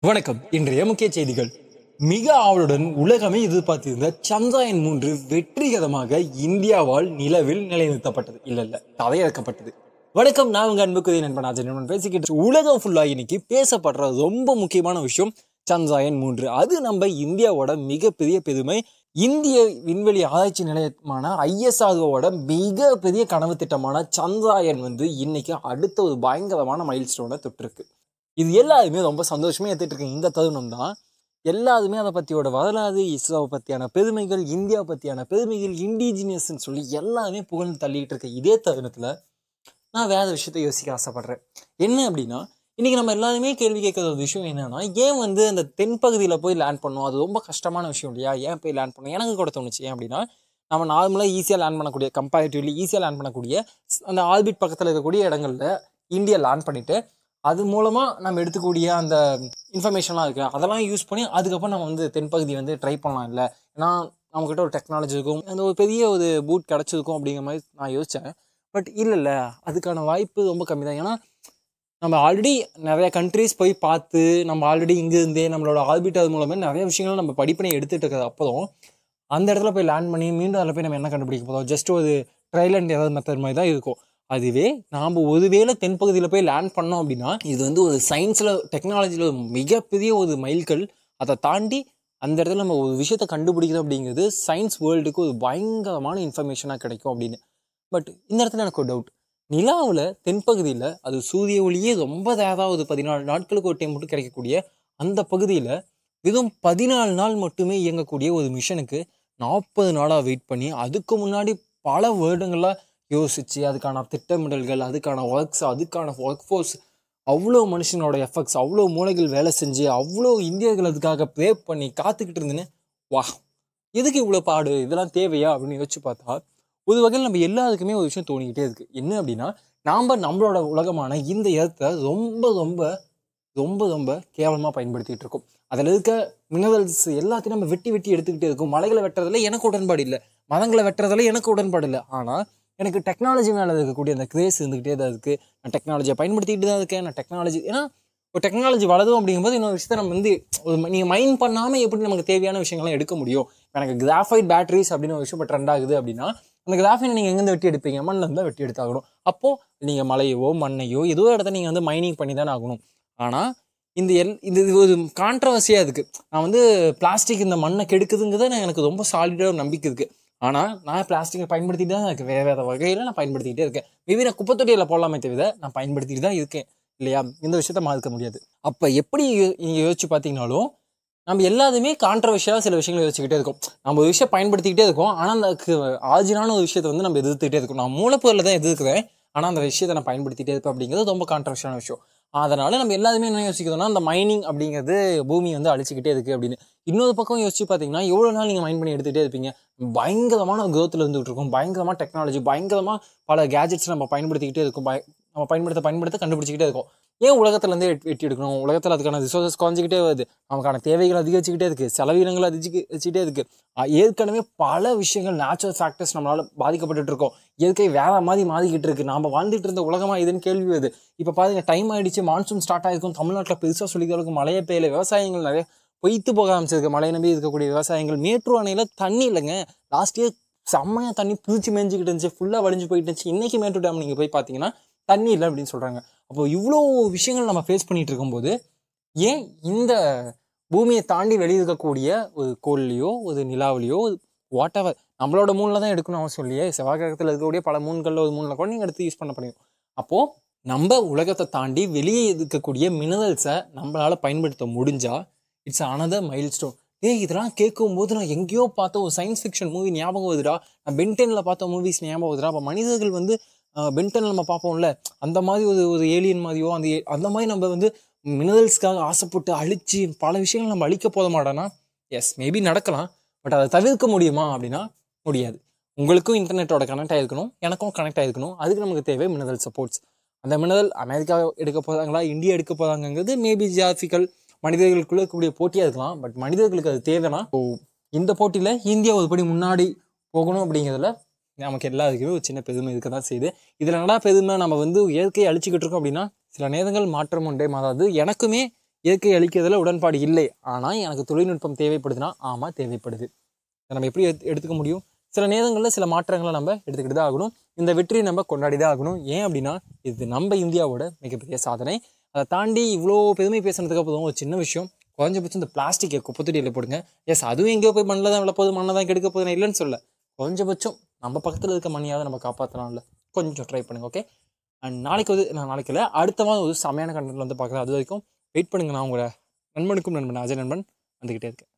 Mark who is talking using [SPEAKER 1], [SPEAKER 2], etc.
[SPEAKER 1] வணக்கம். இன்றைய முக்கிய செய்திகள். மிக ஆவலுடன் உலகமே எதிர்பார்த்திருந்த சந்திராயன் மூன்று வெற்றிகரமாக இந்தியாவால் நிலவில் நிலைநிறுத்தப்பட்டது. இல்ல இல்ல தரையிறக்கப்பட்டது. வணக்கம் நான் உங்க அன்புக்குரிய நண்பன் அஜய் பேசிக்கிட்டு உலகம் ஃபுல்லா இன்னைக்கு பேசப்படுற ரொம்ப முக்கியமான விஷயம் சந்திராயன் மூன்று. அது நம்ம இந்தியாவோட மிகப்பெரிய பெருமை. இந்திய விண்வெளி ஆராய்ச்சி நிலையமான ஐஎஸ்ஆர்ஓட மிகப்பெரிய கனவு திட்டமான சந்திராயன் வந்து இன்னைக்கு அடுத்த ஒரு பயங்கரமான மைல் ஸ்டோனை தொட்டிருக்கு. இது எல்லாருமே ரொம்ப சந்தோஷமாக ஏற்றுட்டு இருக்கேன் இந்த தருணம் தான். எல்லாருமே அதை பற்றியோட வரலாறு இஸ்ரோவை பற்றியான பெருமைகள் இந்தியா பற்றியான பெருமைகள் இண்டிஜினியஸ்ன்னு சொல்லி எல்லாருமே புகழ்ந்து தள்ளிட்டு இருக்கேன் இதே தருணத்தில் நான் வேறு விஷயத்தை யோசிக்க ஆசைப்படுறேன். என்ன அப்படின்னா இன்றைக்கி நம்ம எல்லாருமே கேள்வி கேட்குற ஒரு விஷயம் என்னென்னா ஏன் வந்து அந்த தென்பகுதியில் போய் லேண்ட் பண்ணோம் அது ரொம்ப கஷ்டமான விஷயம் இல்லையா? ஏன் போய் லேண்ட் பண்ணோம் எனக்கு கூட தோணுச்சு. ஏன் அப்படின்னா நம்ம நார்மலாக ஈஸியாக லேண்ட் பண்ணக்கூடிய கம்பேரிட்டிவ்லி ஈஸியாக லேண்ட் பண்ணக்கூடிய அந்த ஆர்பிட் பக்கத்தில் இருக்கக்கூடிய இடங்களில் இந்தியா லேண்ட் பண்ணிவிட்டு அது மூலமாக நம்ம எடுத்துக்கூடிய அந்த இன்ஃபர்மேஷன்லாம் இருக்குது அதெல்லாம் யூஸ் பண்ணி அதுக்கப்புறம் நம்ம வந்து தென்பகுதி வந்து ட்ரை பண்ணலாம் இல்லை. ஏன்னா நம்மக்கிட்ட ஒரு டெக்னாலஜி இருக்கும். அந்த ஒரு பெரிய ஒரு பூட் கிடச்சிருக்கும் அப்படிங்கிற மாதிரி நான் யோசித்தேன் பட் இல்லை இல்லை அதுக்கான வாய்ப்பு ரொம்ப கம்மி தான் ஏன்னா நம்ம ஆல்ரெடி நிறைய கண்ட்ரீஸ் போய் பார்த்து நம்ம ஆல்ரெடி இங்கே இருந்தே நம்மளோட ஆர்பிட் அது மூலமே நிறைய விஷயங்கள் நம்ம படிப்பினை எடுத்துகிட்டு இருக்கிறது அப்புறம் அந்த இடத்துல போய் லேண்ட் பண்ணி மீண்டும் அதில் போய் நம்ம என்ன கண்டுபிடிக்க போதும் ஜஸ்ட் ஒரு ட்ரையல் அண்ட் ஏதாவது மெத்தட் மாதிரி தான் இருக்கும். அதுவே நாம் ஒருவேளை தென்பகுதியில் போய் லேண்ட் பண்ணோம் அப்படின்னா இது வந்து ஒரு சயின்ஸில் டெக்னாலஜியில் ஒரு மிகப்பெரிய ஒரு மைல்கல். அதை தாண்டி அந்த இடத்துல நம்ம ஒரு விஷயத்தை கண்டுபிடிக்கிறோம் அப்படிங்கிறது சயின்ஸ் வேர்ல்டுக்கு ஒரு பயங்கரமான இன்ஃபர்மேஷனாக கிடைக்கும் அப்படின்னு. பட் இந்த இடத்துல எனக்கு ஒரு டவுட் நிலாவில் தென்பகுதியில் அது சூரிய ஒளியே ரொம்ப தேதாவது பதினாலு நாட்களுக்கு ஒரு டைம் மட்டும் கிடைக்கக்கூடிய அந்த பகுதியில் வெறும் பதினாலு நாள் மட்டுமே இயங்கக்கூடிய ஒரு மிஷனுக்கு நாற்பது நாளாக வெயிட் பண்ணி அதுக்கு முன்னாடி பல வருடங்களாக யோசித்து அதுக்கான திட்டமிடல்கள் அதுக்கான ஒர்க்ஸ் அதுக்கான ஒர்க் ஃபோர்ஸ் அவ்வளோ மனுஷனோட எஃபெக்ட்ஸ் அவ்வளோ மூளைகள் வேலை செஞ்சு அவ்வளோ இந்தியர்கள் அதுக்காக ப்ரே பண்ணி காத்துக்கிட்டு இருந்துன்னு வா எதுக்கு இவ்வளோ பாடு? இதெல்லாம் தேவையா? அப்படின்னு யோசிச்சு பார்த்தா ஒரு வகையில் நம்ம எல்லாருக்குமே ஒரு விஷயம் தோணிக்கிட்டே இருக்குது என்ன அப்படின்னா நாம் நம்மளோட உலகமான இந்த இடத்த ரொம்ப ரொம்ப ரொம்ப ரொம்ப கேவலமாக பயன்படுத்திகிட்டு இருக்கோம். அதில் இருக்க மினரல்ஸ் எல்லாத்தையும் நம்ம வெட்டி வெட்டி எடுத்துக்கிட்டே இருக்கும். மலைகளை வெட்டுறதுல எனக்கு உடன்பாடு இல்லை. மதங்களை வெட்டுறதுல எனக்கு உடன்பாடு இல்லை. ஆனால் எனக்கு டெக்னாலஜி மேலே இருக்கக்கூடிய அந்த கிரேஸ் இருந்துக்கிட்டே தான் இருக்குது நான் டெக்னாலஜியை பயன்படுத்திக்கிட்டு தான் இருக்கேன். நான் டெக்னாலஜி ஏன்னா ஒரு டெக்னாலஜி வளரும் அப்படிங்கும்போது இன்னொரு விஷயத்தை நம்ம வந்து ஒரு நீங்கள் மைண்ட் பண்ணாமல் எப்படி நமக்கு தேவையான விஷயங்கள்லாம் எடுக்க முடியும்? எனக்கு கிராஃபைட் பேட்டரிஸ் அப்படின்னு ஒரு விஷயம் இப்போ ட்ரெண்ட் ஆகுது அப்படின்னா அந்த கிராஃபைனை நீங்கள் எங்கேருந்து வெட்டி எடுப்பீங்க? மண்ணில் இருந்தால் வெட்டி எடுத்தாகணும். அப்போது நீங்கள் மலையோ மண்ணையோ ஏதோ இடத்த நீங்கள் வந்து மைனிங் பண்ணி தானே ஆகணும். ஆனால் இந்த எல் இது இது ஒரு கான்ட்ரவர்சியாக இருக்குது நான் வந்து பிளாஸ்டிக் இந்த மண்ணை கெடுக்குதுங்கிறத நான் எனக்கு ரொம்ப சாலிடாக ஒரு நம்பிக்கை இருக்குது ஆனால் நான் பிளாஸ்டிக்கை பயன்படுத்திட்டு தான் இருக்கேன். வேறு வேறு வகையில் நான் பயன்படுத்திக்கிட்டே இருக்கேன். மேபி நான் குப்பைத்தொட்டியில் போடலாமே தவிர நான் பயன்படுத்திட்டு தான் இருக்கேன். இல்லையா? இந்த விஷயத்த மாற்ற முடியாது. அப்போ எப்படி நீங்கள் யோசிச்சு பார்த்தீங்கனாலும் நம்ம எல்லாருமே கான்ட்ரவர்ஷியலாக சில விஷயங்களை யோசிச்சுக்கிட்டே இருக்கோம். நம்ம ஒரு விஷயம் பயன்படுத்திக்கிட்டே இருக்கோம். ஆனால் அந்த ஆர்ஜினான ஒரு விஷயத்தை வந்து நம்ம எதிர்த்துக்கிட்டே இருக்கோம். நான் மூலப்பொருளில் தான் எதிர்க்கிறேன். ஆனால் அந்த விஷயத்தை நான் பயன்படுத்திகிட்டே இருப்பேன் அப்படிங்கிறது ரொம்ப கான்ட்ரவர்ஷியான விஷயம். அதனால நம்ம எல்லாருமே என்ன யோசிக்கிறோம்னா அந்த மைனிங் அப்படிங்கிறது பூமி வந்து அழிச்சிக்கிட்டே இருக்குது அப்படின்னு. இன்னொரு பக்கம் யோசிச்சு பார்த்தீங்கன்னா எவ்வளோ நாள் நீங்கள் மைன் பண்ணி எடுத்துகிட்டே இருப்பீங்க? பயங்கரமான க்ரோத்தில் இருந்துகிட்டு இருக்கும் பயங்கரமாக டெக்னாலஜி பயங்கரமாக பல கேஜெட்ஸ் நம்ம பயன்படுத்திக்கிட்டே இருக்கும். பய நம்ம பயன்படுத்த பயன்படுத்த கண்டுபிடிச்சிக்கிட்டே இருக்கும். ஏன் உலகத்துலேருந்தே வெட்டி எடுக்கணும்? உலகத்தில் அதுக்கான ரிசோர்ஸஸ் குறைஞ்சிக்கிட்டே வருது. நமக்கான தேவைகள் அதிகரிச்சுக்கிட்டே இருக்குது செலவினங்கள் அதிகரிச்சுக்கிட்டே இருக்குது ஏற்கனவே பல விஷயங்கள் நேச்சுரல் ஃபேக்டர்ஸ் நம்மளால் பாதிக்கப்பட்டு இருக்கோம் இயற்கை வேற மாதிரி மாறிக்கிட்டு இருக்குது நாம் வாழ்ந்துட்டு இருந்த உலகமாக இதுன்னு கேள்வி வருது. இப்போ பாருங்கள் டைம் ஆகிடுச்சு மான்சூன் ஸ்டார்ட் ஆகிருக்கும் தமிழ்நாட்டில் பெருசாக சொல்லிக்கிறதுக்கு மழையே பெய்யல. விவசாயங்கள் நிறைய பொய்த்து போக ஆரம்பிச்சிருக்கு. மழை நம்பி இருக்கக்கூடிய விவசாயங்கள் மேட்டூர் அணையில் தண்ணி இல்லைங்க. லாஸ்ட் இயர் செம்மையாக தண்ணி புதிச்சு மேய்ஞ்சிக்கிட்டு இருந்துச்சு. ஃபுல்லாக வடிஞ்சு போயிட்டு இருந்துச்சு. இன்னைக்கு மேட்டூர் டேம் நீங்கள் போய் பார்த்தீங்கன்னா தண்ணி இல்லை அப்படின்னு சொல்கிறாங்க அப்போ இவ்வளோ விஷயங்கள் நம்ம ஃபேஸ் பண்ணிட்டு இருக்கும்போது ஏன் இந்த பூமியை தாண்டி வெளியே இருக்கக்கூடிய ஒரு கோள்லையோ ஒரு நிலாவிலையோ வாட் எவர் நம்மளோட மூணில் தான் எடுக்கணும் அவசியம் இல்லையே. செவ்வாய் கிரகத்தில் இருக்கக்கூடிய பல மூண்களில் ஒரு மூணில் கூட நீங்கள் எடுத்து யூஸ் பண்ண முடியும் அப்போது நம்ம உலகத்தை தாண்டி வெளியே இருக்கக்கூடிய மினரல்ஸை நம்மளால் பயன்படுத்த முடிஞ்சால் இட்ஸ் அனதர் மைல் ஸ்டோன் ஏய் இதெல்லாம் கேட்கும்போது நான் எங்கேயோ பார்த்த ஒரு சயின்ஸ் ஃபிக்ஷன் மூவி ஞாபகம் வருதுடா. நான் பென்டெனில் பார்த்த மூவிஸ் ஞாபகம் வருதுடா. அப்போ மனிதர்கள் வந்து பென்டன் நம்ம பார்ப்போம்ல. அந்த மாதிரி ஒரு ஒரு ஏலியன் மாதிரியோ அந்த அந்த மாதிரி நம்ம வந்து மினரல்ஸ்க்காக ஆசைப்பட்டு அழிச்சு பல விஷயங்கள் நம்ம அழிக்க போத மாட்டோம்னா எஸ் மேபி நடக்கலாம். பட் அதை தவிர்க்க முடியுமா அப்படின்னா முடியாது. உங்களுக்கும் இன்டர்நெட்டோட கனெக்ட் ஆகிருக்கணும் எனக்கும் கனெக்ட் ஆகிருக்கணும் அதுக்கு நமக்கு தேவை மினரல் சப்போர்ட்ஸ் அந்த மினரல் அமெரிக்கா எடுக்க போகிறாங்களா இந்தியா எடுக்க போகிறாங்கிறது மேபி ஜியாஃபிக்கல் மனிதர்களுக்குள்ளே இருக்கக்கூடிய போட்டியாக இருக்கலாம் பட் மனிதர்களுக்கு அது தேவைன்னா இந்த போட்டியில் இந்தியா ஒருபடி முன்னாடி போகணும் அப்படிங்கிறதுல நமக்கு எல்லாருக்குமே ஒரு சின்ன பெருமை இருக்க தான் செய்யுது. இதில் என்னடா பெருமை நம்ம வந்து இயற்கையை அழிச்சிக்கிட்டு இருக்கோம் அப்படின்னா சில நேரங்கள் மாற்றம் உண்டே மாறாது. எனக்குமே இயற்கை அழிக்கிறதுல உடன்பாடு இல்லை. ஆனால் எனக்கு தொழில்நுட்பம் தேவைப்படுதுன்னா ஆமாம் தேவைப்படுது. இதை நம்ம எப்படி எடுத்து- எடுத்துக்க முடியும்? சில நேரங்களில் சில மாற்றங்களை நம்ம எடுத்துக்கிட்டு தான் ஆகணும். இந்த வெற்றியை நம்ம கொண்டாடி தான் ஆகணும். ஏன் அப்படின்னா இது நம்ம இந்தியாவோட மிகப்பெரிய சாதனை. அதை தாண்டி இவ்வளோ பெருமை பேசுனதுக்கு அப்புறம் ஒரு சின்ன விஷயம் குறைஞ்சபட்சம் இந்த பிளாஸ்டிக்கை குப்பத்தொட்டியில் போடுங்க. எஸ் அதுவும் எங்கேயோ போய் மண்ணில் தான் விழப்போகுது மண்ணை தான் கெடுக்க போகுது நான் இல்லைன்னு சொல்ல குறைஞ்சபட்சம் நம்ம பக்கத்தில் இருக்க மணியாவது நம்ம காப்பாற்றலாம்ல கொஞ்சம் ட்ரை பண்ணுங்கள் ஓகே அண்ட் நாளைக்கு வந்து நான் நாளைக்கு இல்லை அடுத்த மாதம் ஒரு செமையான கண்டென்ட் வந்து பார்க்குறேன். அது வரைக்கும் வெயிட் பண்ணுங்க நான் உங்களோட நண்பனுக்கும் நண்பன் அஜய் நண்பன் வந்துக்கிட்டே இருக்கேன்.